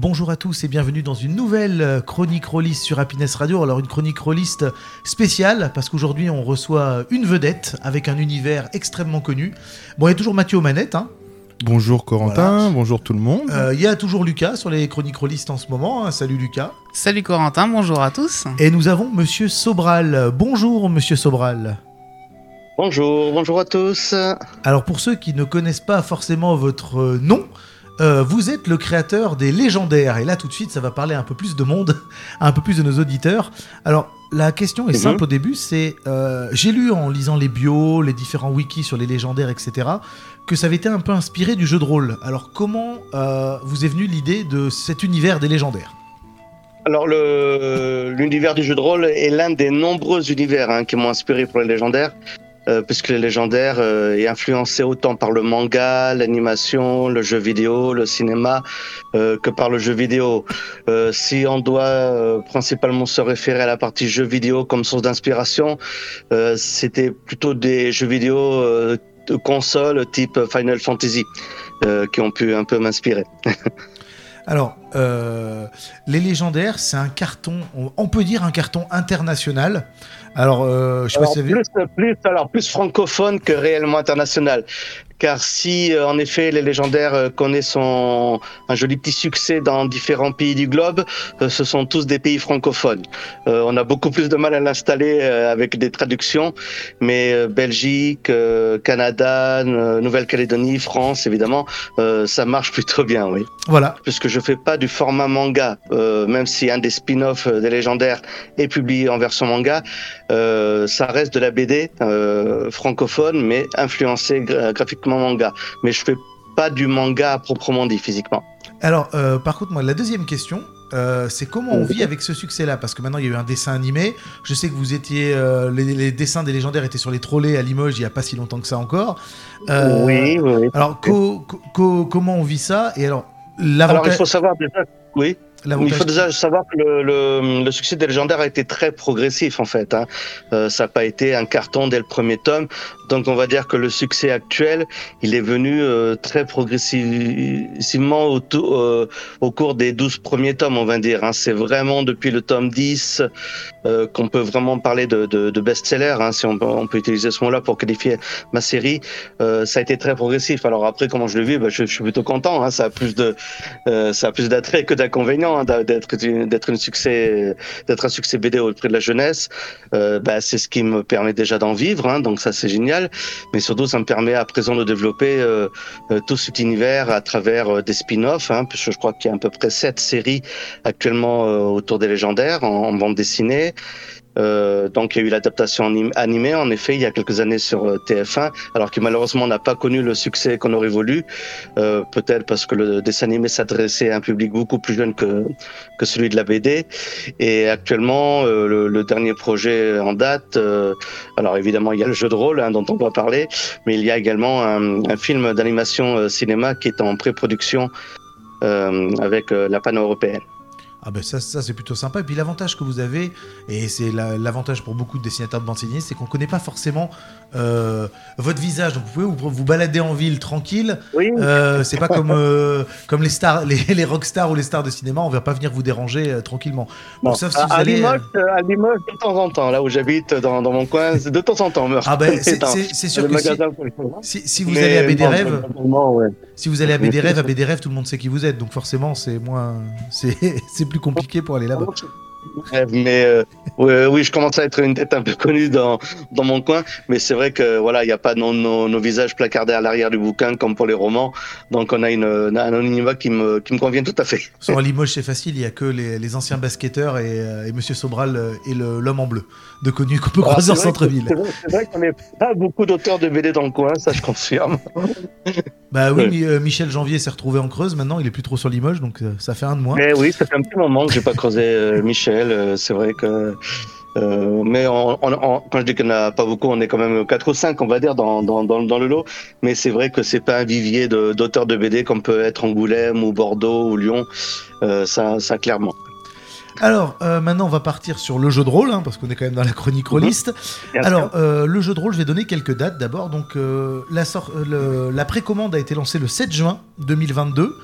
Bonjour à tous et bienvenue dans une nouvelle euh, chronique rôliste sur Happiness Radio. Alors une chronique rôliste spéciale parce qu'aujourd'hui on reçoit une vedette avec un univers extrêmement connu. Bon, il y a toujours Mathieu aux manettes, hein. Bonjour Corentin, Voilà. bonjour tout le monde. Euh, il y a toujours Lucas sur les chroniques rôlistes en ce moment. hein. Salut Lucas. Salut Corentin, bonjour à tous. Et nous avons Monsieur Sobral. Bonjour Monsieur Sobral. Bonjour, bonjour à tous. Alors pour ceux qui ne connaissent pas forcément votre euh, nom, euh, vous êtes le créateur des légendaires. Et là tout de suite ça va parler un peu plus de monde, un peu plus de nos auditeurs. Alors la question est Mhm. simple au début, c'est euh, j'ai lu en lisant les bios, les différents wikis sur les légendaires, etc. que ça avait été un peu inspiré du jeu de rôle. Alors comment euh, vous est venue l'idée de cet univers des légendaires? Alors, le- l'univers du jeu de rôle est l'un des nombreux univers hein, qui m'ont inspiré pour les légendaires, euh, puisque les légendaires euh, est influencé autant par le manga, l'animation, le jeu vidéo, le cinéma, euh, que par le jeu vidéo. Euh, si on doit euh, principalement se référer à la partie jeu vidéo comme source d'inspiration, euh, c'était plutôt des jeux vidéo de console type Final Fantasy qui ont pu un peu m'inspirer. Alors, euh, les légendaires, c'est un carton, on, peut dire un carton international. Alors, euh, je sais pas si vous plus, alors, plus francophone que réellement international. Car si, euh, en effet, les légendaires euh, connaissent son- un joli petit succès dans différents pays du globe, euh, ce sont tous des pays francophones. On a beaucoup plus de mal à l'installer avec des traductions, mais Belgique, Canada, Nouvelle-Calédonie, France, évidemment, ça marche plutôt bien, oui Voilà. puisque je fais pas du format manga, même si un des spin-offs des légendaires est publié en version manga, ça reste de la BD francophone, mais influencé gra- graphiquement manga. Mais je fais pas du manga à proprement dit physiquement. Alors, euh, par contre, moi, la deuxième question, euh, c'est comment on vit avec ce succès-là? Parce que maintenant, il y a eu un dessin animé. Je sais que vous étiez. euh, les, les dessins des légendaires étaient sur les trolley à Limoges il n'y a pas si longtemps que ça encore. Euh, oui, oui. Alors, co- co- co- comment on vit ça? Et alors, Alors il faut savoir déjà, oui. Il faut déjà savoir que le, le- le succès des légendaires a été très progressif en fait. Hein. Euh, ça n'a pas été un carton dès le premier tome. Donc on va dire que le succès actuel, il est venu euh, très progressivement au, euh, au cours des 12 premiers tomes, on va dire. Hein. C'est vraiment depuis le tome 10 euh, qu'on peut vraiment parler de, de, de best-seller, hein, si on, peut- on peut utiliser ce mot-là pour qualifier ma série. Euh, ça a été très progressif. Alors après, comment je le vis, bah, je, suis plutôt content. Hein. Ça a plus de, euh, ça a plus d'attraits que d'inconvénients hein, d'être d'être une succès, d'être un succès BD auprès de la jeunesse. Bah, c'est ce qui me permet déjà d'en vivre, hein, donc ça c'est génial. Mais surtout, ça me permet à présent de développer euh, euh, tout cet univers à travers euh, des spin-offs, hein, puisque je crois qu'il y a à peu près sept séries actuellement autour des légendaires en, en bande dessinée. Euh, donc il y a eu l'adaptation anim- animée en effet il y a quelques années sur euh, TF1 alors qui malheureusement n'a pas connu le succès qu'on aurait voulu. Euh, peut-être parce que le dessin animé s'adressait à un public beaucoup plus jeune que que celui de la BD et actuellement euh, le, le dernier projet en date euh, alors évidemment il y a le jeu de rôle hein, dont on va parler mais il y a également un, un film d'animation euh, cinéma qui est en pré-production avec la panne européenne Ah ben ça, ça c'est plutôt sympa. Et puis l'avantage que vous avez, et c'est la- l'avantage pour beaucoup de dessinateurs de bande dessinée, c'est qu'on connaît pas forcément euh, votre visage. Donc vous pouvez vous, vous balader en ville tranquille. oui Euh, c'est pas comme euh, comme les stars, les, les rockstars ou les stars de cinéma. On va pas venir vous déranger tranquillement. Bon, sauf si à, vous allez. Limoges, à Limoges, de temps en temps, là où j'habite, dans, dans mon coin, de temps en temps, on me Ah ben c'est- sûr que si, choses. si, si vous Mais allez à BD Rêve, ouais. si vous allez à BD Rêve, à BD Rêve, tout le monde sait qui vous êtes. Donc forcément c'est moins, c'est c'est compliqué pour aller là-bas. Mais euh, oui, je commence à être une tête un peu connue dans, dans mon coin, mais c'est vrai que voilà, il n'y a pas nos, nos, nos visages placardés à l'arrière du bouquin comme pour les romans, donc on a une, un anonymat qui me, qui me convient tout à fait. Sur Limoges, c'est facile, il y a que les, les anciens basketteurs et, euh, et Monsieur Sobral euh, et l'homme en bleu, de connus qu'on peut Alors, croiser en centre-ville. C'est vrai, qu'on n'est pas beaucoup d'auteurs de BD dans le coin, ça je confirme. Bah oui, euh, Michel Janvier s'est retrouvé en Creuse, maintenant il est plus trop sur Limoges, donc euh, ça fait un de moins. Oui, ça fait un petit moment que j'ai pas creusé Michel. Euh, c'est vrai que. euh, mais on, on- on- quand je dis qu'il n'y en a pas beaucoup, on est quand même 4 ou 5, on va dire, dans, dans, dans, dans le lot. Mais c'est vrai que c'est pas un vivier d'auteurs de, BD comme peut être Angoulême ou Bordeaux ou Lyon. Euh, ça, ça, clairement. Alors, euh, maintenant, on va partir sur le jeu de rôle, hein, parce qu'on est quand même dans la chronique rôliste. Bien Alors, euh, le jeu de rôle, je vais donner quelques dates d'abord. Donc, euh, la, sor- le- la précommande a été lancée le 7 juin 2022.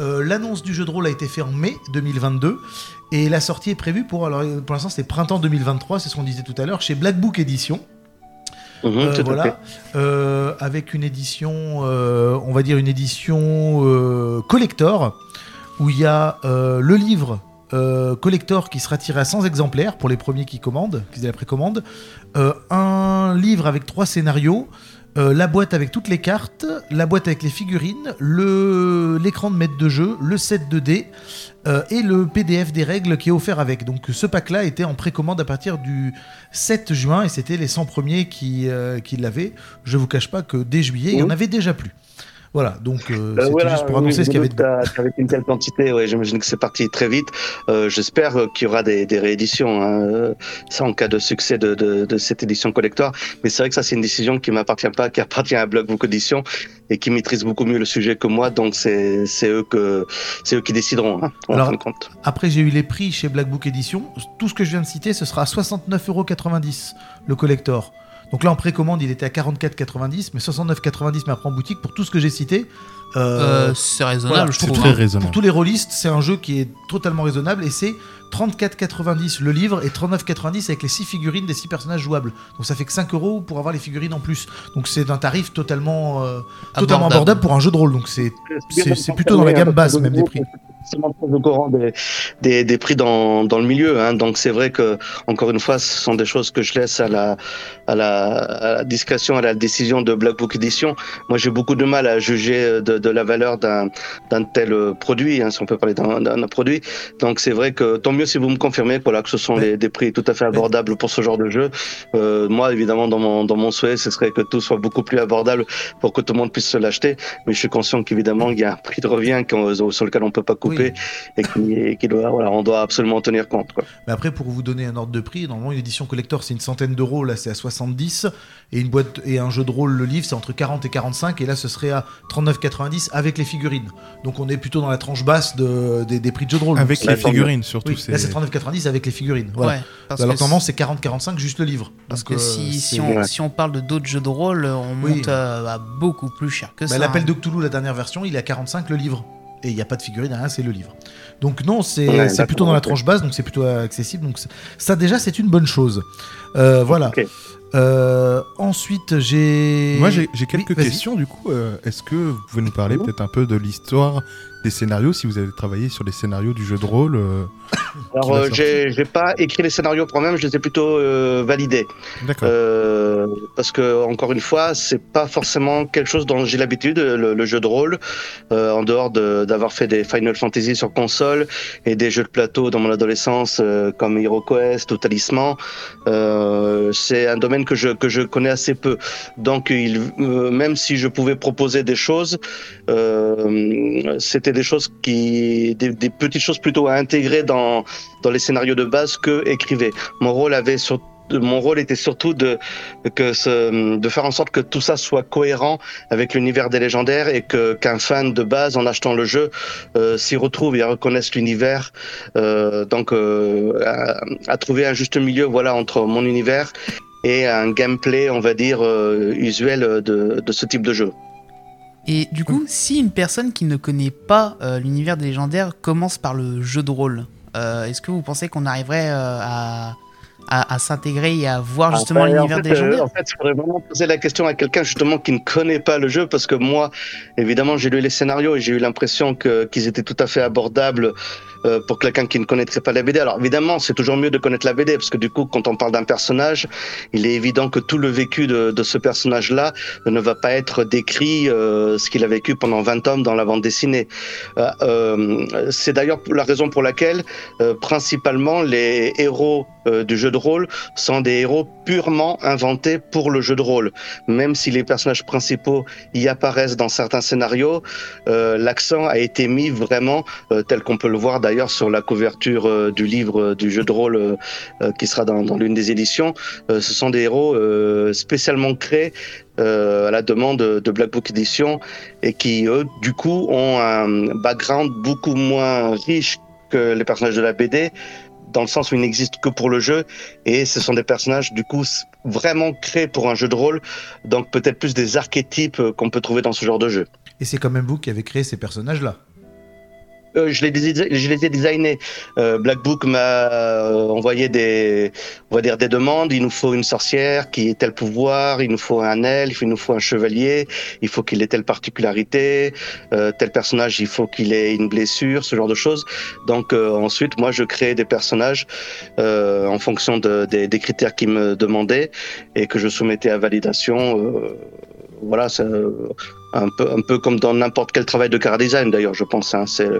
Euh, L'annonce du jeu de rôle a été faite en mai 2022 et la sortie est prévue pour, alors pour l'instant c'est printemps 2023, c'est ce qu'on disait tout à l'heure, chez Black Book Edition. Mhm, Euh, voilà. Euh, avec une édition, on va dire une édition collector, où il y a le livre euh, collector qui sera tiré à 100 exemplaires pour les premiers qui commandent, qui la précommande, euh, un livre avec trois scénarios, euh, la boîte avec toutes les cartes, la boîte avec les figurines, le l'écran de maître de jeu, le set 2D euh, et le PDF des règles qui est offert avec. Donc ce pack-là était en précommande à partir du 7 juin et c'était les 100 premiers qui, euh, qui l'avaient. Je vous cache pas que dès juillet, il y en Mhm. avait déjà plus. Voilà, donc euh, Euh, c'était voilà, juste pour oui, annoncer ce qu'il y avait qu'avec une telle quantité, ouais, j'imagine que c'est parti très vite. Euh, J'espère qu'il y aura des, des rééditions. hein, euh, Ça, en cas de succès de, de, de cette édition collector. Mais c'est vrai que ça, c'est une décision qui m'appartient pas, qui appartient à Block Book Edition et qui maîtrise beaucoup mieux le sujet que moi. Donc, c'est eux que c'est eux qui décideront. Hein, en Alors, fin de compte. Après, j'ai eu les prix chez Black Book Edition. Tout ce que je viens de citer, ce sera à 69,90€ le collector. Donc là, en précommande, il était à 44,90, mais 69,90 mais après en boutique pour tout ce que j'ai cité. euh, Euh, c'est raisonnable, voilà, je C'est trouve. très hein. raisonnable. Pour tous les rôlistes, c'est un jeu qui est totalement raisonnable et c'est 34,90 le livre et 39,90 avec les 6 figurines des 6 personnages jouables. Donc ça fait que 5 euros pour avoir les figurines en plus. Donc c'est d'un tarif totalement, euh, totalement Abordable. abordable pour un jeu de rôle. Donc c'est plutôt dans la gamme basse même des prix. Forcément très au courant des, des, des prix dans, dans le milieu. Hein. Donc c'est vrai que encore une fois, ce sont des choses que je laisse à la, à la, à la discrétion, à la décision de Black Book Edition. Moi, j'ai beaucoup de mal à juger de, de la valeur d'un tel produit, hein, si on peut parler d'un produit. Donc c'est vrai que tant mieux si vous me confirmez voilà, que ce sont les, des prix tout à fait abordables pour ce genre de jeu. Euh, moi, évidemment, dans mon, dans mon souhait, ce serait que tout soit beaucoup plus abordable pour que tout le monde puisse se l'acheter. Mais je suis conscient qu'évidemment, il y a un prix de revient sur lequel on peut pas couper Oui. et qui, doit, voilà, on doit absolument en tenir compte. Quoi. Mais après, pour vous donner un ordre de prix, normalement, une édition collector, c'est une centaine d'euros. Là, c'est à 70. Et une boîte et un jeu de rôle, le livre, c'est entre 40 et 45. Et là, ce serait à 39,90 avec les figurines. Donc, on est plutôt dans la tranche basse de, des, des prix de jeu de rôle. Avec les figurines, surtout. oui, là, c'est 39,90 avec les figurines. Voilà. Ouais, parce Alors, que normalement, c'est 40-45 juste le livre. Parce Donc, que euh, si, on, Ouais. si on parle de d'autres jeux de rôle, on Oui. monte à beaucoup plus cher que Bah, ça. L'appel hein. de Cthulhu, la dernière version, il est à 45 le livre. Et il n'y a pas de figurine, rien, c'est le livre. Donc non, c'est Ouais, plutôt dans la tranche basse, donc c'est plutôt accessible. Donc ça déjà, c'est une bonne chose. Euh, voilà. Euh, ensuite, j'ai... Moi, j'ai Oui, quelques questions, du coup. Euh, Est-ce que vous pouvez nous parler Mhm. peut-être un peu de l'histoire des scénarios, si vous avez travaillé sur les scénarios du jeu de rôle euh, Alors, euh, j'ai pas écrit les scénarios pour moi-même, je les ai plutôt euh, validés. D'accord. Euh, parce que encore une fois, c'est pas forcément quelque chose dont j'ai l'habitude, le, le jeu de rôle, en dehors de- d'avoir fait des Final Fantasy sur console et des jeux de plateau dans mon adolescence comme Hero Quest ou Talisman. C'est un domaine que je que je connais assez peu. Donc, il, même si je pouvais proposer des choses, euh, c'était des choses qui, des, petites choses plutôt à intégrer dans dans les scénarios de base que écrivait. Mon rôle était surtout de que de faire en sorte que tout ça soit cohérent avec l'univers des légendaires et que qu'un fan de base en achetant le jeu euh, s'y retrouve et reconnaisse l'univers euh, donc à, trouver un juste milieu voilà entre mon univers et un gameplay on va dire usuel de ce type de jeu. Et du coup, si une personne qui ne connaît pas euh, l'univers des légendaires commence par le jeu de rôle, euh, est-ce que vous pensez qu'on arriverait euh, à, à, à s'intégrer et à voir justement Après, l'univers en fait, des légendaires? en fait, il faudrait vraiment poser la question à quelqu'un justement qui ne connaît pas le jeu, parce que moi, évidemment, j'ai lu les scénarios et j'ai eu l'impression qu'ils étaient tout à fait abordables euh, pour quelqu'un qui ne connaîtrait pas la BD. Alors évidemment, c'est toujours mieux de connaître la BD, parce que du coup, quand on parle d'un personnage, il est évident que tout le vécu de, ce personnage-là ne va pas être décrit euh, ce qu'il a vécu pendant 20 tomes dans la bande dessinée. Euh, c'est d'ailleurs la raison pour laquelle, principalement, les héros du jeu de rôle sont des héros purement inventés pour le jeu de rôle. Même si les personnages principaux y apparaissent dans certains scénarios, l'accent a été mis vraiment, tel qu'on peut le voir d'ailleurs sur la couverture euh, du livre euh, du jeu de rôle euh, qui sera dans, l'une des éditions. Ce sont des héros spécialement créés à la demande de Black Book Edition et qui, eux, du coup, ont un background beaucoup moins riche que les personnages de la BD dans le sens où ils n'existent que pour le jeu et ce sont des personnages du coup vraiment créés pour un jeu de rôle donc peut-être plus des archétypes qu'on peut trouver dans ce genre de jeu. Et c'est quand même vous qui avez créé ces personnages-là. Euh, je, les, ai designés. Euh, Black Book m'a euh, envoyé des, on va dire des demandes. Il nous faut une sorcière qui ait tel pouvoir, il nous faut un elfe, il nous faut un chevalier, il faut qu'il ait telle particularité, euh, tel personnage, il faut qu'il ait une blessure, ce genre de choses. Donc euh, ensuite, moi, je crée des personnages en fonction de, des, des critères qui me demandaient et que je soumettais à validation. voilà, c'est un peu, un peu comme dans n'importe quel travail de car design d'ailleurs, je pense. Hein, c'est,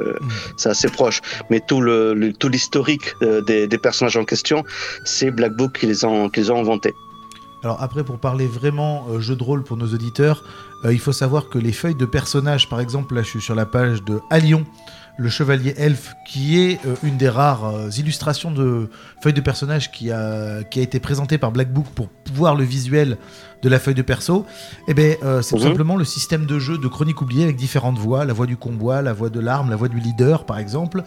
c'est assez proche. Mais tout le, le tout l'historique euh, des, des, personnages en question, c'est Black Book qui les ont, qui les ont inventés. Alors après, pour parler vraiment euh, jeu de rôle pour nos auditeurs, euh, il faut savoir que les feuilles de personnages, par exemple, là je suis sur la page de Alion, le chevalier elfe, qui est euh, une des rares euh, illustrations de feuilles de personnage qui a, qui a été présentée par Black Book pour pouvoir le visuel de la feuille de perso, eh ben, euh, c'est tout Mhm. simplement le système de jeu de chronique oubliée avec différentes voix, la voix du combat, la voix de l'arme, la voix du leader par exemple.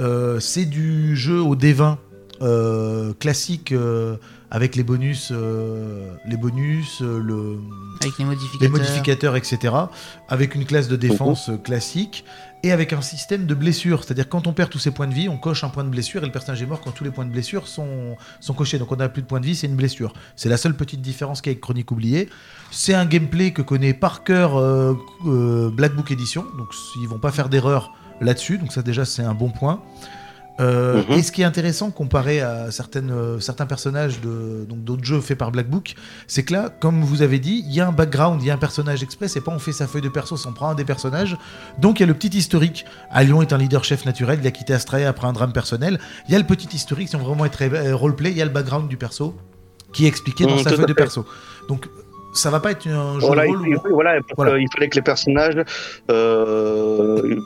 Euh, c'est du jeu au D20 euh, classique euh, avec les bonus, euh, les bonus, euh, le, Avec les modificateurs. les modificateurs, etc. Avec une classe de défense classique et avec un système de blessure. C'est-à-dire quand on perd tous ses points de vie, on coche un point de blessure et le personnage est mort quand tous les points de blessure sont, sont cochés. Donc on n'a plus de points de vie, c'est une blessure. C'est la seule petite différence qu'il y a avec Chronique oubliée. C'est un gameplay que connaît par cœur euh, euh, Black Book Edition. Donc ils vont pas faire d'erreur là-dessus. Donc ça déjà c'est un bon point. Euh, Mhm. Et ce qui est intéressant comparé à certaines, euh, certains personnages de donc d'autres jeux faits par Black Book, c'est que là, comme vous avez dit, il y a un background, il y a un personnage exprès, c'est pas on fait sa feuille de perso, on prend un des personnages. Donc il y a le petit historique. Alion est un leader chef naturel, il a quitté Astraea après un drame personnel. Il y a le petit historique, si on veut vraiment être euh, roleplay, il y a le background du perso qui est expliqué dans Mm, sa feuille de perso. Donc ça va pas être un jeu Voilà, de il, rôle il- où- voilà, il fallait que les personnages, euh,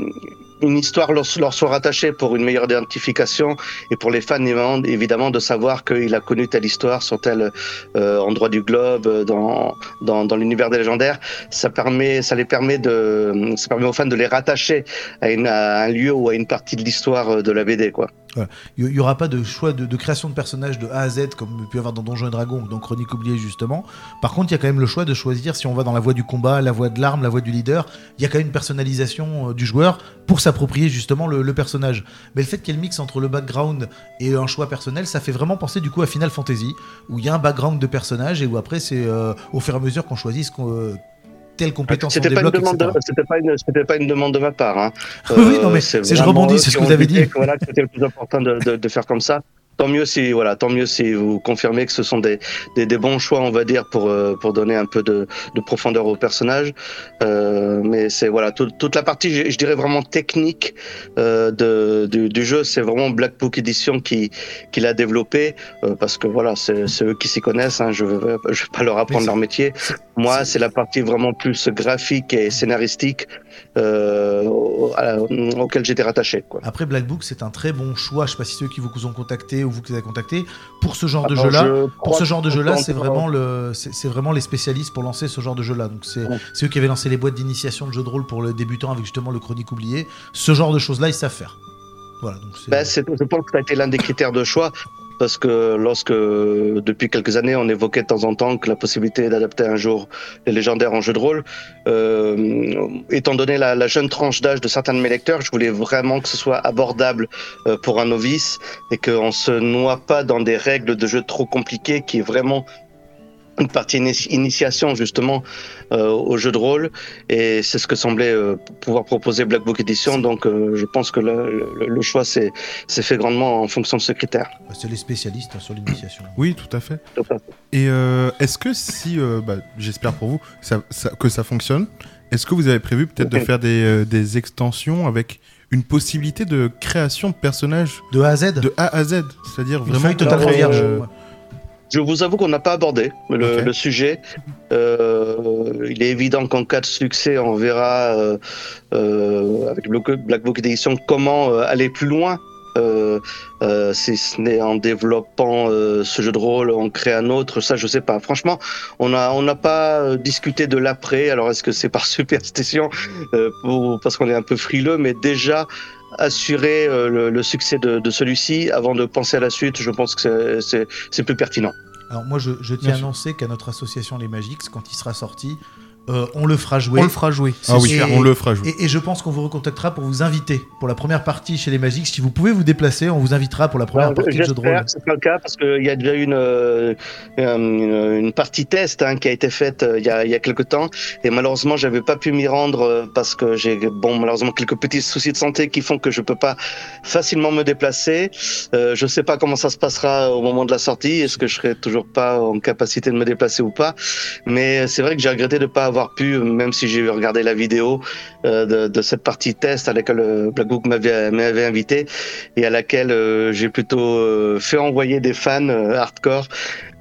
une histoire leur, leur soit rattachée pour une meilleure identification et pour les fans évidemment, de savoir qu'il a connu telle histoire sur tel euh, endroit du globe dans dans, l'univers des légendaires. Ça permet, ça les permet de, ça permet aux fans de les rattacher à, un lieu ou à une partie de l'histoire de la BD quoi. Il n'y aura pas de choix de, création de personnages de A à Z comme il peut y avoir dans Donjons et Dragons ou dans Chronique oubliée justement. Par contre, il y a quand même le choix de choisir si on va dans la voie du combat, la voie de l'arme, la voie du leader. Il y a quand même une personnalisation euh, du joueur pour s'approprier justement le, le personnage. Mais le fait qu'il y ait le mix entre le background et un choix personnel, ça fait vraiment penser du coup à Final Fantasy où il y a un background de personnage et où après c'est euh, au fur et à mesure qu'on choisit ce qu'on, euh, telle compétence on C'était pas, une demande de- c'était pas une, c'était pas une demande de ma part. Hein. Oui, non, mais c'est- je rebondis, c'est ce que vous avez dit. Voilà, c'était le plus important de, de, de faire comme ça. Tant mieux si, voilà, tant mieux si vous confirmez que ce sont des, des, des bons choix, on va dire, pour, euh, pour donner un peu de, de profondeur au personnage. Euh, mais c'est voilà, tout- toute la partie, je, je dirais vraiment technique euh, de, du, du jeu, c'est vraiment Black Book Edition qui, qui l'a développé, euh, parce que voilà, c'est c'est eux qui s'y connaissent. Hein, je ne vais, je vais pas leur apprendre leur métier. Moi, c'est la partie vraiment plus graphique et scénaristique auquel j'étais rattaché. Quoi. Après, Black Book, c'est un très bon choix. Je sais pas si ceux qui vous ont contacté ou vous qui les avez contactés pour ce genre de Alors, jeu-là. je Pour ce genre de jeu-là, c'est vraiment le, c'est c'est vraiment les spécialistes pour lancer ce genre de jeu-là. Donc c'est Ouais. c'est eux qui avaient lancé les boîtes d'initiation de jeux de rôle pour le débutant avec justement le chronique oublié. Ce genre de choses-là, ils savent faire. Voilà. Donc c'est. C'est- je pense que ça a été l'un des critères de choix. Parce que lorsque, depuis quelques années, on évoquait de temps en temps que la possibilité d'adapter un jour les légendaires en jeu de rôle, euh, étant donné la, la jeune tranche d'âge de certains de mes lecteurs, je voulais vraiment que ce soit abordable euh, pour un novice et qu'on se noie pas dans des règles de jeu trop compliquées qui est vraiment une partie ini- initiation justement euh, au jeu de rôle et c'est ce que semblait euh, pouvoir proposer Black Book Edition donc euh, je pense que le, le- le choix s'est fait grandement en fonction de ce critère. c'est les spécialistes hein, sur l'initiation. Oui, tout à fait. Et euh, est-ce que si, euh, bah, j'espère pour vous ça- ça- que ça fonctionne, est-ce que vous avez prévu peut-être de faire des, euh, des extensions avec une possibilité de création de personnages De A à Z. de A à Z C'est-à-dire Une vraiment feuille totalement vierge. Je vous avoue qu'on n'a pas abordé le, le sujet. Euh, il est évident qu'en cas de succès, on verra euh, euh, avec Black Book Edition comment euh, aller plus loin. Euh, euh, si ce n'est en développant euh, ce jeu de rôle, on crée un autre, ça je sais pas. Franchement, on a on n'a pas discuté de l'après. Alors est-ce que c'est par superstition euh, ou parce qu'on est un peu frileux, mais déjà assurer euh, le, le succès de, de celui-ci avant de penser à la suite, je pense que c'est- plus pertinent. Alors moi, je, je tiens à annoncer qu'à notre association Les Magiques, quand il sera sorti, euh, on le fera jouer. On le fera jouer. Ah oui, sûr. on le fera jouer. Et, et je pense qu'on vous recontactera pour vous inviter pour la première partie chez les Magiques. Si vous pouvez vous déplacer, on vous invitera pour la première Alors, partie de jeu de rôle. que c'est pas le cas parce qu'il y a déjà une, euh, une, une partie test hein, qui a été faite euh, il y a, il y a quelques temps et malheureusement j'avais pas pu m'y rendre euh, parce que j'ai bon malheureusement quelques petits soucis de santé qui font que je peux pas facilement me déplacer. Euh, je sais pas comment ça se passera au moment de la sortie. Est-ce que je serai toujours pas en capacité de me déplacer ou pas? Mais c'est vrai que j'ai regretté de pas avoir pu, même si j'ai regardé la vidéo euh, de, de cette partie test à laquelle euh, Black Book m'avait m'avait invité et à laquelle euh, j'ai plutôt euh, fait envoyer des fans euh, hardcore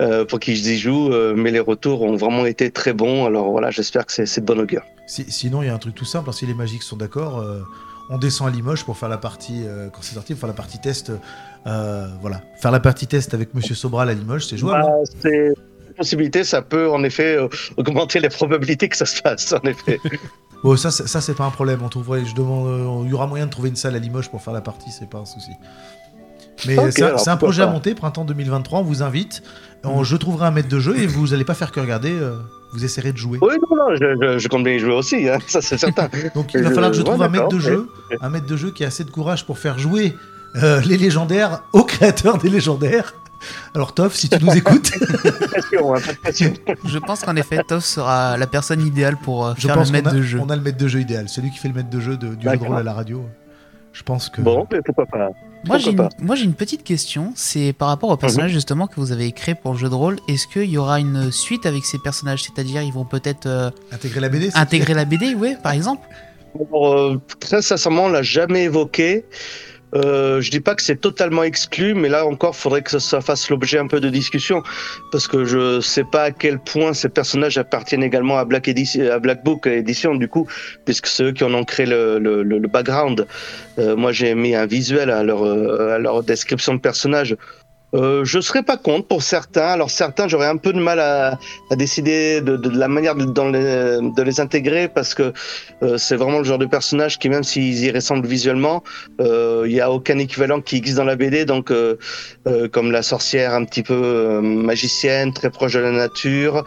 euh, pour qu'ils y jouent, euh, mais les retours ont vraiment été très bons. Alors voilà, j'espère que c'est c'est de bon augure. Si- sinon, il y a un truc tout simple. hein, si les Magiques sont d'accord, euh, on descend à Limoges pour faire la partie, euh, quand c'est sorti, pour faire la partie test. euh, voilà. Faire la partie test avec Monsieur Sobral à Limoges, c'est jouable. hein. Bah, c'est possibilité, ça peut en effet euh, augmenter les probabilités que ça se passe, en effet. Bon, ça, c'est- ça c'est pas un problème. On trouverait, je demande, euh, il y aura moyen de trouver une salle à Limoges pour faire la partie, c'est pas un souci. Mais c'est un- projet à monter, printemps 2023. On vous invite. On- Mhm. Je trouverai un maître de jeu et vous allez pas faire que regarder. euh, vous essaierez de jouer. Oui, non, non, je, je, je compte bien y jouer aussi, hein, ça c'est certain. Donc il va Je- falloir que je ouais, trouve un maître de jeu, un maître de jeu qui a assez de courage pour faire jouer euh, les légendaires aux créateurs des légendaires. Alors Toff, si tu nous écoutes, hein. Je pense qu'en effet, Toff sera la personne idéale pour euh, je faire pense le maître a, de jeu. on a le maître de jeu idéal, celui qui fait le maître de jeu de- du jeu de rôle à la radio. Je pense que. Bon, mais pourquoi pas. Moi j'ai, une, Pourquoi moi j'ai une petite question, c'est par rapport au personnage justement que vous avez créé pour le jeu de rôle. Est-ce qu'il y aura une suite avec ces personnages? C'est-à-dire ils vont peut-être euh, Intégrer la BD. intégrer la BD, ouais, par exemple Alors, euh, très sincèrement, on l'a jamais évoqué. Euh, je dis pas que c'est totalement exclu, mais là encore, faudrait que ça fasse l'objet un peu de discussion, parce que je sais pas à quel point ces personnages appartiennent également à Black, Edition, Book Edition, du coup, puisque c'est eux qui en ont créé le, le, le- le background. Euh, moi, j'ai mis un visuel à leur, euh, à leur description de personnage. Euh, je serais pas contre pour certains. Alors certains, j'aurais un peu de mal à, à décider de, de, de la manière de, les, de les intégrer parce que euh, c'est vraiment le genre de personnage qui, même s'ils y ressemblent visuellement, euh, il n'y a aucun équivalent qui existe dans la BD. Donc, euh, euh, comme la sorcière un petit peu euh, magicienne, très proche de la nature,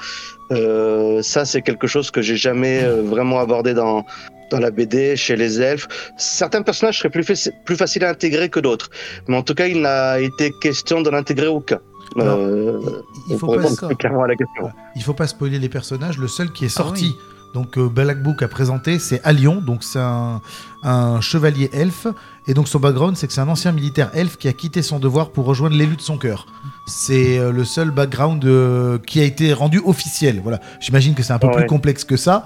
euh, ça c'est quelque chose que j'ai jamais euh, vraiment abordé dans dans la BD, chez les elfes. Certains personnages seraient plus, faci- plus faciles à intégrer que d'autres. Mais en tout cas, il n'a été question d'en intégrer aucun. Alors, Euh, Il, il faut pas, répondre plus clairement à la question. il faut pas spoiler les personnages. Le seul qui est Ah sorti, oui. donc euh, Black Book a présenté, c'est Alion. Donc c'est un, un chevalier elfe. Et donc son background, c'est que c'est un ancien militaire elfe qui a quitté son devoir pour rejoindre l'élu de son cœur. C'est euh, le seul background euh, qui a été rendu officiel. Voilà. J'imagine que c'est un peu Ah plus complexe que ça,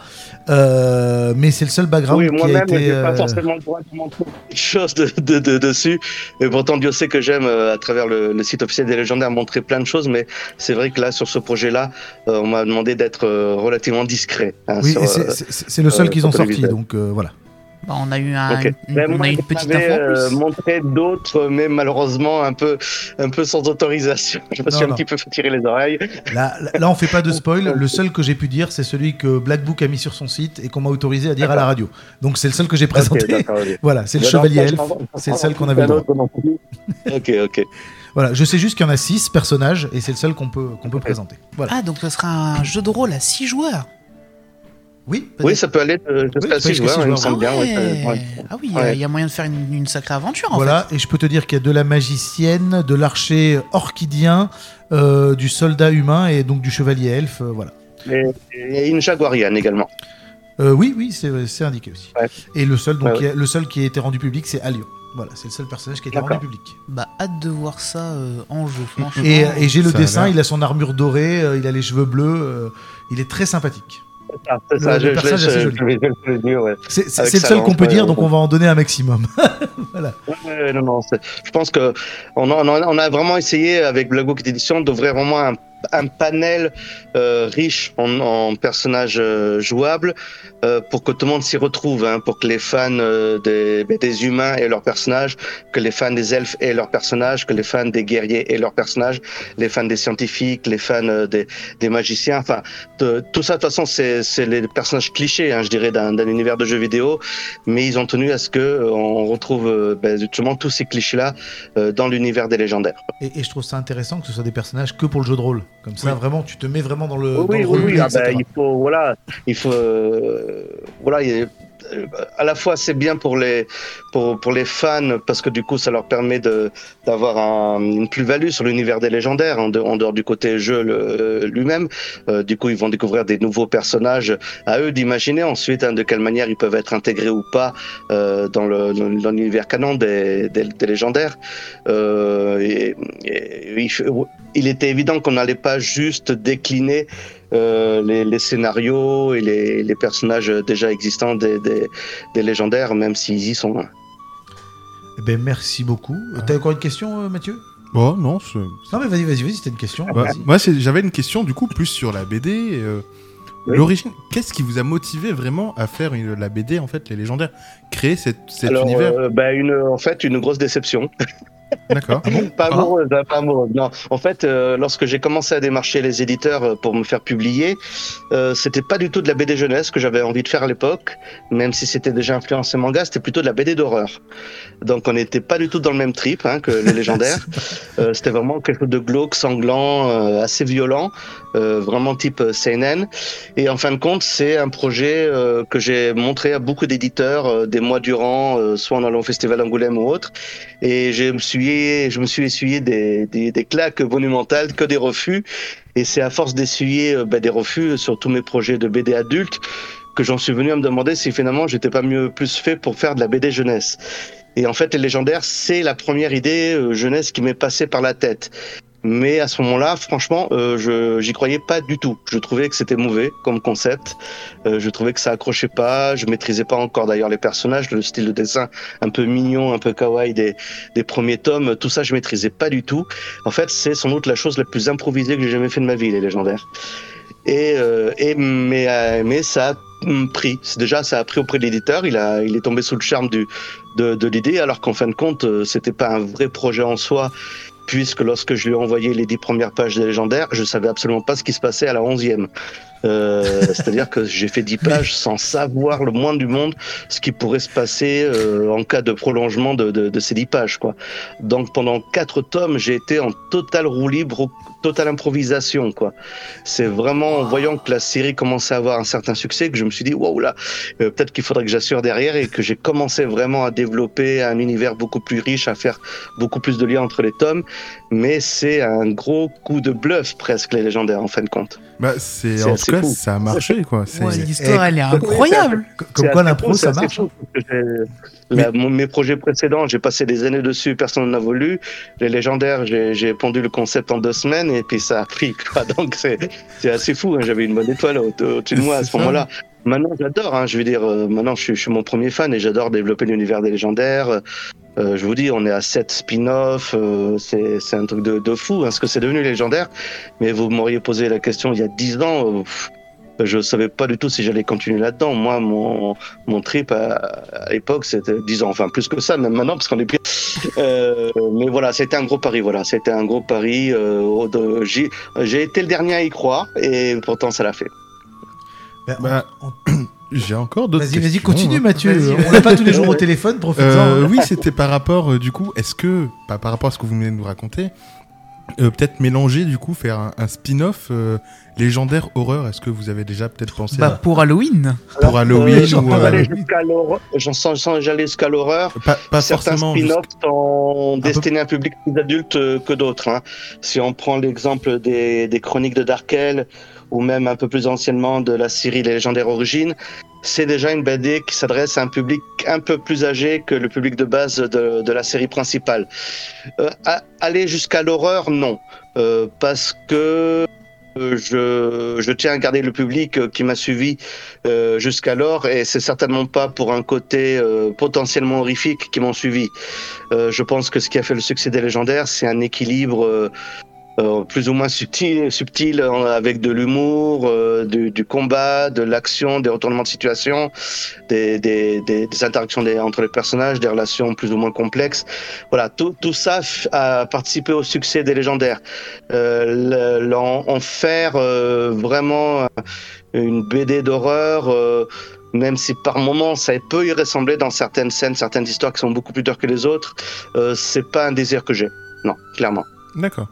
Euh, mais c'est le seul background Oui, qui a moi-même, été. j'ai euh, pas forcément le droit de montrer quelque chose de, de- de- dessus. Et pourtant, Dieu sait que j'aime, à travers le, le site officiel des légendaires, montrer plein de choses. Mais c'est vrai que là, sur ce projet-là, on m'a demandé d'être relativement discret. hein, Oui, c'est- le seul qu'ils ont sorti. Donc voilà. Bah, On a eu, un, Ok. une, on moi, a une petite info euh, montré d'autres, mais malheureusement un peu, un peu sans autorisation. Je me Non, suis non. un petit peu fait tirer les oreilles. Là, là, là, on fait pas de spoil. Le seul que j'ai pu dire, c'est celui que Black Book a mis sur son site et qu'on m'a autorisé à dire à la radio. Donc c'est le seul que j'ai présenté. Voilà, c'est le chevalier je- C'est le seul qu'on avait le droit. Ok, ok. Voilà, je sais juste qu'il y en a 6 personnages et c'est le seul qu'on peut, qu'on peut présenter. Voilà. Ah, donc ce sera un jeu de rôle à 6 joueurs Oui, Oui, ça peut aller euh, jusqu'à ça peut 6 aller jusqu'à joueurs, il me six semble bien. ah, ouais, ouais. ouais. Ah oui, il y a- Ouais. il y, a moyen de faire une, une sacrée aventure en voilà, et je peux te dire qu'il y a de la magicienne, de l'archer orchidien, euh, du soldat humain et donc du chevalier elfe. euh, voilà. Et, et une jaguarienne également. Euh, oui, oui, c'est indiqué aussi. Ouais. Et le seul, donc, Ouais, qui a- le seul qui a été rendu public, c'est Alion. Voilà, c'est le seul personnage qui a été rendu public. Bah, hâte de voir ça euh, en jeu, franchement. Et, et j'ai le Ça dessin, il a son armure dorée, euh, il a les cheveux bleus, euh, il est très sympathique. C'est ça, c'est Le- ça, je. C'est seul qu'on peut dire, donc on va en donner un maximum. Non, non, je pense que on a, on vraiment essayé avec Black Book Edition d'ouvrir vraiment un, un panel euh, riche en, personnages euh, jouables euh, pour que tout le monde s'y retrouve, hein, pour que les fans euh, des, humains aient leurs personnages, que les fans des elfes aient leurs personnages, que les fans des guerriers aient leurs personnages, les fans des scientifiques, les fans des, magiciens, enfin tout ça de toute façon c'est les personnages clichés, hein, je dirais, d'un univers de jeux vidéo, mais ils ont tenu à ce que euh, on retrouve ben, justement tous ces clichés-là dans l'univers des légendaires. Et, et je trouve ça intéressant que ce soit des personnages que pour le jeu de rôle. Comme ça, vraiment, tu te mets vraiment dans le. Oui, dans oui, le oui. ah bah, il faut, voilà, il faut, euh, voilà, il y a- à la fois c'est bien pour les pour, pour les fans parce que du coup ça leur permet de d'avoir un- une plus-value sur l'univers des légendaires en, de- en dehors du côté jeu le- lui-même. Euh, du coup ils vont découvrir des nouveaux personnages à eux d'imaginer ensuite hein, de quelle manière ils peuvent être intégrés ou pas euh, dans le dans, l'univers canon des, des, légendaires. Euh, il était évident qu'on n'allait pas juste décliner euh, les, les scénarios et les, les personnages déjà existants des, des, des légendaires, même s'ils y sont. hein. Eh ben, merci beaucoup. T'as encore une question, euh, Mathieu? Bon, non, c'est- Non, mais vas-y, vas-y, vas-y, c'était une question. Bah, vas-y. moi, c'est- j'avais une question du coup plus sur la BD. euh, Oui. L'origine, qu'est-ce qui vous a motivé vraiment à faire une- la BD en fait, les légendaires, créer cette, cet Alors, univers? euh, bah, une, en fait, une grosse déception. D'accord. Pas Ah. amoureuse, hein, pas amoureuse. Non, en fait, euh, lorsque j'ai commencé à démarcher les éditeurs euh, pour me faire publier, euh, c'était pas du tout de la BD jeunesse que j'avais envie de faire à l'époque, même si c'était déjà influencé manga, c'était plutôt de la BD d'horreur. Donc, on n'était pas du tout dans le même trip hein, que les légendaires. Euh, c'était vraiment quelque chose de glauque, sanglant, assez violent, vraiment type seinen. Et en fin de compte, c'est un projet que j'ai montré à beaucoup d'éditeurs des mois durant, soit en allant au festival Angoulême ou autre. Et je me suis, je me suis essuyé des claques monumentales, que des refus. Et c'est à force d'essuyer euh, bah, des refus sur tous mes projets de BD adultes que j'en suis venu à me demander si finalement j'étais pas mieux plus fait pour faire de la BD jeunesse. Et en fait, les légendaires, c'est la première idée euh, jeunesse qui m'est passée par la tête. Mais à ce moment-là, franchement, euh, je j'y croyais pas du tout. Je trouvais que c'était mauvais comme concept. Euh, je trouvais que ça accrochait pas. Je maîtrisais pas encore d'ailleurs les personnages, le style de dessin un peu mignon, un peu kawaii des, des premiers tomes. Tout ça, je maîtrisais pas du tout. En fait, c'est sans doute la chose la plus improvisée que j'ai jamais fait de ma vie, les légendaires. Et, euh, et mais, euh, mais ça a pris. Déjà, ça a pris auprès de l'éditeur. Il a, il est tombé sous le charme du, de, de l'idée, alors qu'en fin de compte, euh, c'était pas un vrai projet en soi, puisque lorsque je lui ai envoyé les dix premières pages des légendaires, je savais absolument pas ce qui se passait à la onzième. Euh, C'est-à-dire que j'ai fait dix pages sans savoir le moins du monde ce qui pourrait se passer euh, en cas de prolongement de, de, de ces dix pages. Quoi. Donc pendant quatre tomes, j'ai été en total roue libre, totale improvisation. Quoi. C'est vraiment en voyant que la série commençait à avoir un certain succès que je me suis dit, waouh là, euh, peut-être qu'il faudrait que j'assure derrière et que j'ai commencé vraiment à développer un univers beaucoup plus riche, à faire beaucoup plus de liens entre les tomes. Mais c'est un gros coup de bluff presque les légendaires en fin de compte. Bah, c'est en tout cas, fou. ça a marché quoi. Ouais, L'histoire, elle est incroyable. Comme C'est quoi l'impro, ça marche. la- mes projets précédents, j'ai passé des années dessus, personne n'en a voulu. Les légendaires, j'ai pondu le concept en deux semaines et puis ça a pris. Quoi. Donc c'est c'est assez fou. hein. J'avais une bonne étoile au- au-dessus de moi à ce moment-là. Maintenant, j'adore. Hein, je veux dire, euh, maintenant, je suis, je suis mon premier fan et j'adore développer l'univers des légendaires. Euh, je vous dis, on est à 7 spin-off. euh, c'est c'est un truc de, de fou, hein, ce que c'est devenu légendaire. Mais vous m'auriez posé la question il y a 10 ans. euh, pff, je savais pas du tout si j'allais continuer là-dedans. Moi, mon, mon trip à, à l'époque, c'était 10 ans, enfin plus que ça, même maintenant, parce qu'on est bien. Euh, mais voilà, c'était un gros pari. Voilà, c'était un gros pari. euh, de- J'ai été le dernier à y croire, et pourtant, ça l'a fait. Ben, Bah, J'ai encore d'autres Vas-y, vas-y, questions, continue, hein. Mathieu. Vas-y, On n'a pas tous les jours au téléphone, profite-en. Euh, oui, c'était par rapport, euh, du coup, est-ce que, pas par rapport à ce que vous venez de nous raconter, euh, peut-être mélanger, du coup, faire un, un spin-off euh, légendaire horreur Est-ce que vous avez déjà peut-être pensé Bah, pour Halloween. pour Halloween Euh, sans ou, euh, jusqu'à l'horreur- j'en sens- j'allais jusqu'à l'horreur. à... Pas, pas Certains spin-offs sont peu- destinés à un public plus adulte que d'autres. hein. Si on prend l'exemple des, des chroniques de Darkel ou même un peu plus anciennement de la série Les légendaires origines, c'est déjà une BD qui s'adresse à un public un peu plus âgé que le public de base de, la série principale. Euh, aller jusqu'à l'horreur, non. Euh, parce que euh, je, tiens à garder le public qui m'a suivi jusqu'alors et c'est certainement pas pour un côté potentiellement horrifique qui m'ont suivi. Je pense que ce qui a fait le succès des légendaires, c'est un équilibre euh, plus ou moins subtil, subtil euh, avec de l'humour, euh, du, combat, de l'action, des retournements de situation, des, interactions entre les personnages, des relations plus ou moins complexes. Voilà, tout, ça a participé au succès des légendaires. Euh, en faire vraiment une BD d'horreur. même si par moments ça peut y ressembler dans certaines scènes, certaines histoires qui sont beaucoup plus dures que les autres, euh, c'est pas un désir que j'ai. Non, clairement. D'accord.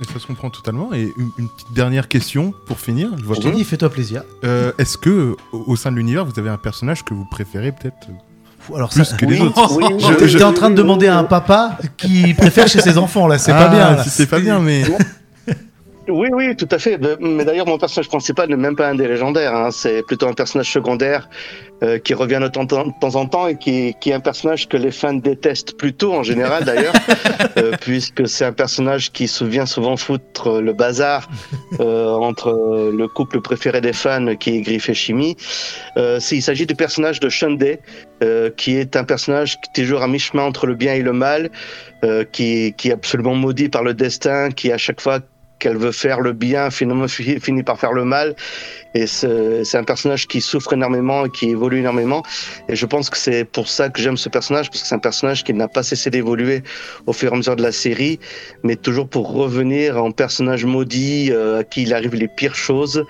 Et ça se comprend totalement. Et une, une petite dernière question pour finir. Je vois Je t'ai pas. dit, fais-toi plaisir. Euh, Est-ce que au, au sein de l'univers, vous avez un personnage que vous préférez peut-être Fou, Alors plus ça, que les Oui, autres? Oui, Je- Je- J'étais en train de demander à un papa qui préfère chez ses enfants là, c'est pas Ah, bien. là. si C'est pas bien, mais Oui, oui, tout à fait. Mais d'ailleurs, mon personnage principal n'est même pas un des légendaires. hein. C'est plutôt un personnage secondaire euh, qui revient de temps, de temps en temps et qui, qui est un personnage que les fans détestent plutôt en général d'ailleurs, euh, puisque c'est un personnage qui se vient souvent foutre le bazar euh, entre euh, le couple préféré des fans qui est Griff et Chimie. Euh, il s'agit du personnage de Shunde, euh, qui est un personnage qui est toujours à mi-chemin entre le bien et le mal, euh, qui, qui est absolument maudit par le destin, qui à chaque fois qu'elle veut faire le bien, finit par faire le mal. Et c'est c'est un personnage qui souffre énormément et qui évolue énormément. Et je pense que c'est pour ça que j'aime ce personnage, parce que c'est un personnage qui n'a pas cessé d'évoluer au fur et à mesure de la série, mais toujours pour revenir en personnage maudit euh, à qui il arrive les pires choses.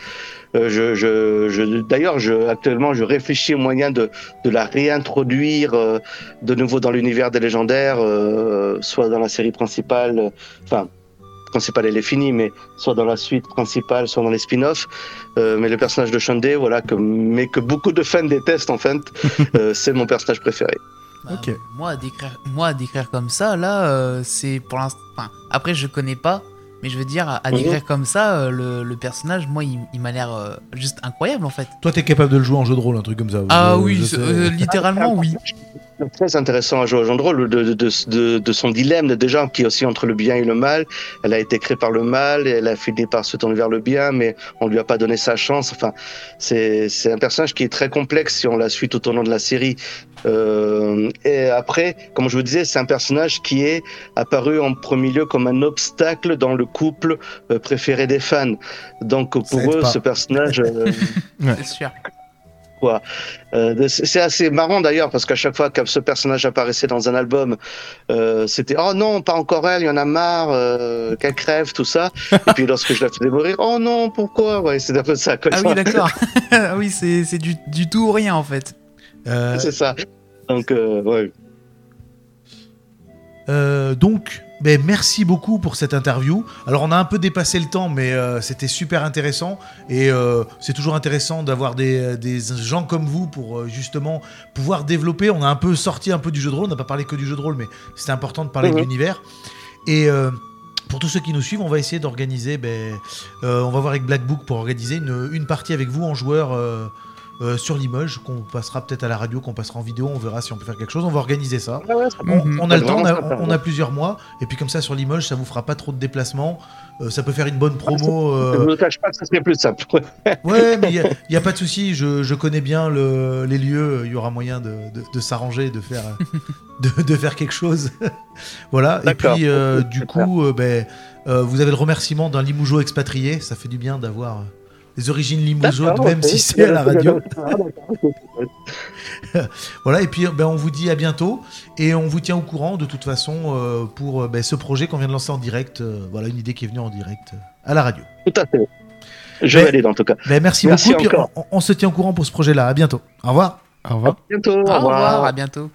Euh, je, je, je, D'ailleurs, je, actuellement, je réfléchis au moyen de, de la réintroduire euh, de nouveau dans l'univers des légendaires, euh, soit dans la série principale, euh, enfin, principale elle est finie, mais soit dans la suite principale, soit dans les spin-offs. Euh, mais le personnage de Shunde, voilà, que, mais que beaucoup de fans détestent en fait, euh, c'est mon personnage préféré. Bah, Ok. Moi, à décrire, moi, à décrire comme ça, là, euh, c'est pour l'instant. Enfin, après, je connais pas, mais je veux dire, à, à Mhm. décrire comme ça, euh, le, le personnage, moi, il, il m'a l'air euh, juste incroyable en fait. Toi, t'es capable de le jouer en jeu de rôle, un truc comme ça. Ah oui, euh, littéralement, oui. Très intéressant à jouer au jeu de rôle, de, de, de, son dilemme déjà, qui est aussi entre le bien et le mal. Elle a été créée par le mal, et elle a fini par se tourner vers le bien, mais on lui a pas donné sa chance. Enfin, c'est c'est un personnage qui est très complexe si on la suit tout au long de la série. Euh, et après, comme je vous disais, c'est un personnage qui est apparu en premier lieu comme un obstacle dans le couple euh, préféré des fans. Donc pour eux, pas. ce personnage, euh, C'est sûr. Euh, c'est assez marrant d'ailleurs parce qu'à chaque fois que ce personnage apparaissait dans un album, euh, c'était oh non pas encore elle, il y en a marre, euh, qu'elle crève tout ça. Et puis lorsque je la faisais mourir, oh non pourquoi? Ouais c'est un peu ça. Quoi. Ah oui, d'accord. ah oui, c'est c'est du, du tout ou rien en fait. C'est ça. Donc ouais. Donc, ben, merci beaucoup pour cette interview. Alors, on a un peu dépassé le temps, mais euh, c'était super intéressant. Et euh, c'est toujours intéressant d'avoir des, des gens comme vous pour euh, justement pouvoir développer. On a un peu sorti un peu du jeu de rôle. On n'a pas parlé que du jeu de rôle, mais c'était important de parler de l'univers. Et pour tous ceux qui nous suivent, on va essayer d'organiser. Ben, on va voir avec Black Book pour organiser une, une partie avec vous en joueur. Euh, sur Limoges, qu'on passera peut-être à la radio, qu'on passera en vidéo, on verra si on peut faire quelque chose. On va organiser ça. On, on a le temps, on a, on plusieurs mois, et puis comme ça sur Limoges, ça vous fera pas trop de déplacements. Euh, ça peut faire une bonne promo. Je euh, ne vous cache pas que ce serait plus simple. Ouais, mais il n'y a, pas de souci. Je, je connais bien le- les lieux. Il y aura moyen de, de- de s'arranger, de faire, de, de faire quelque chose. voilà. Et puis, du coup, ben, vous avez le remerciement d'un Limougeot expatrié. Ça fait du bien d'avoir les origines D'accord, même si c'est à la radio. Ah, d'accord. Voilà, et puis ben, on vous dit à bientôt et on vous tient au courant de toute façon euh, pour euh, ben, ce projet qu'on vient de lancer en direct. euh, voilà, une idée qui est venue en direct euh, à la radio. Tout à fait. Je Mais- valide en tout cas. Ben, merci, Merci beaucoup, puis on, on se tient au courant pour ce projet-là. À bientôt. Au revoir. au revoir. Bientôt. Au revoir, à bientôt.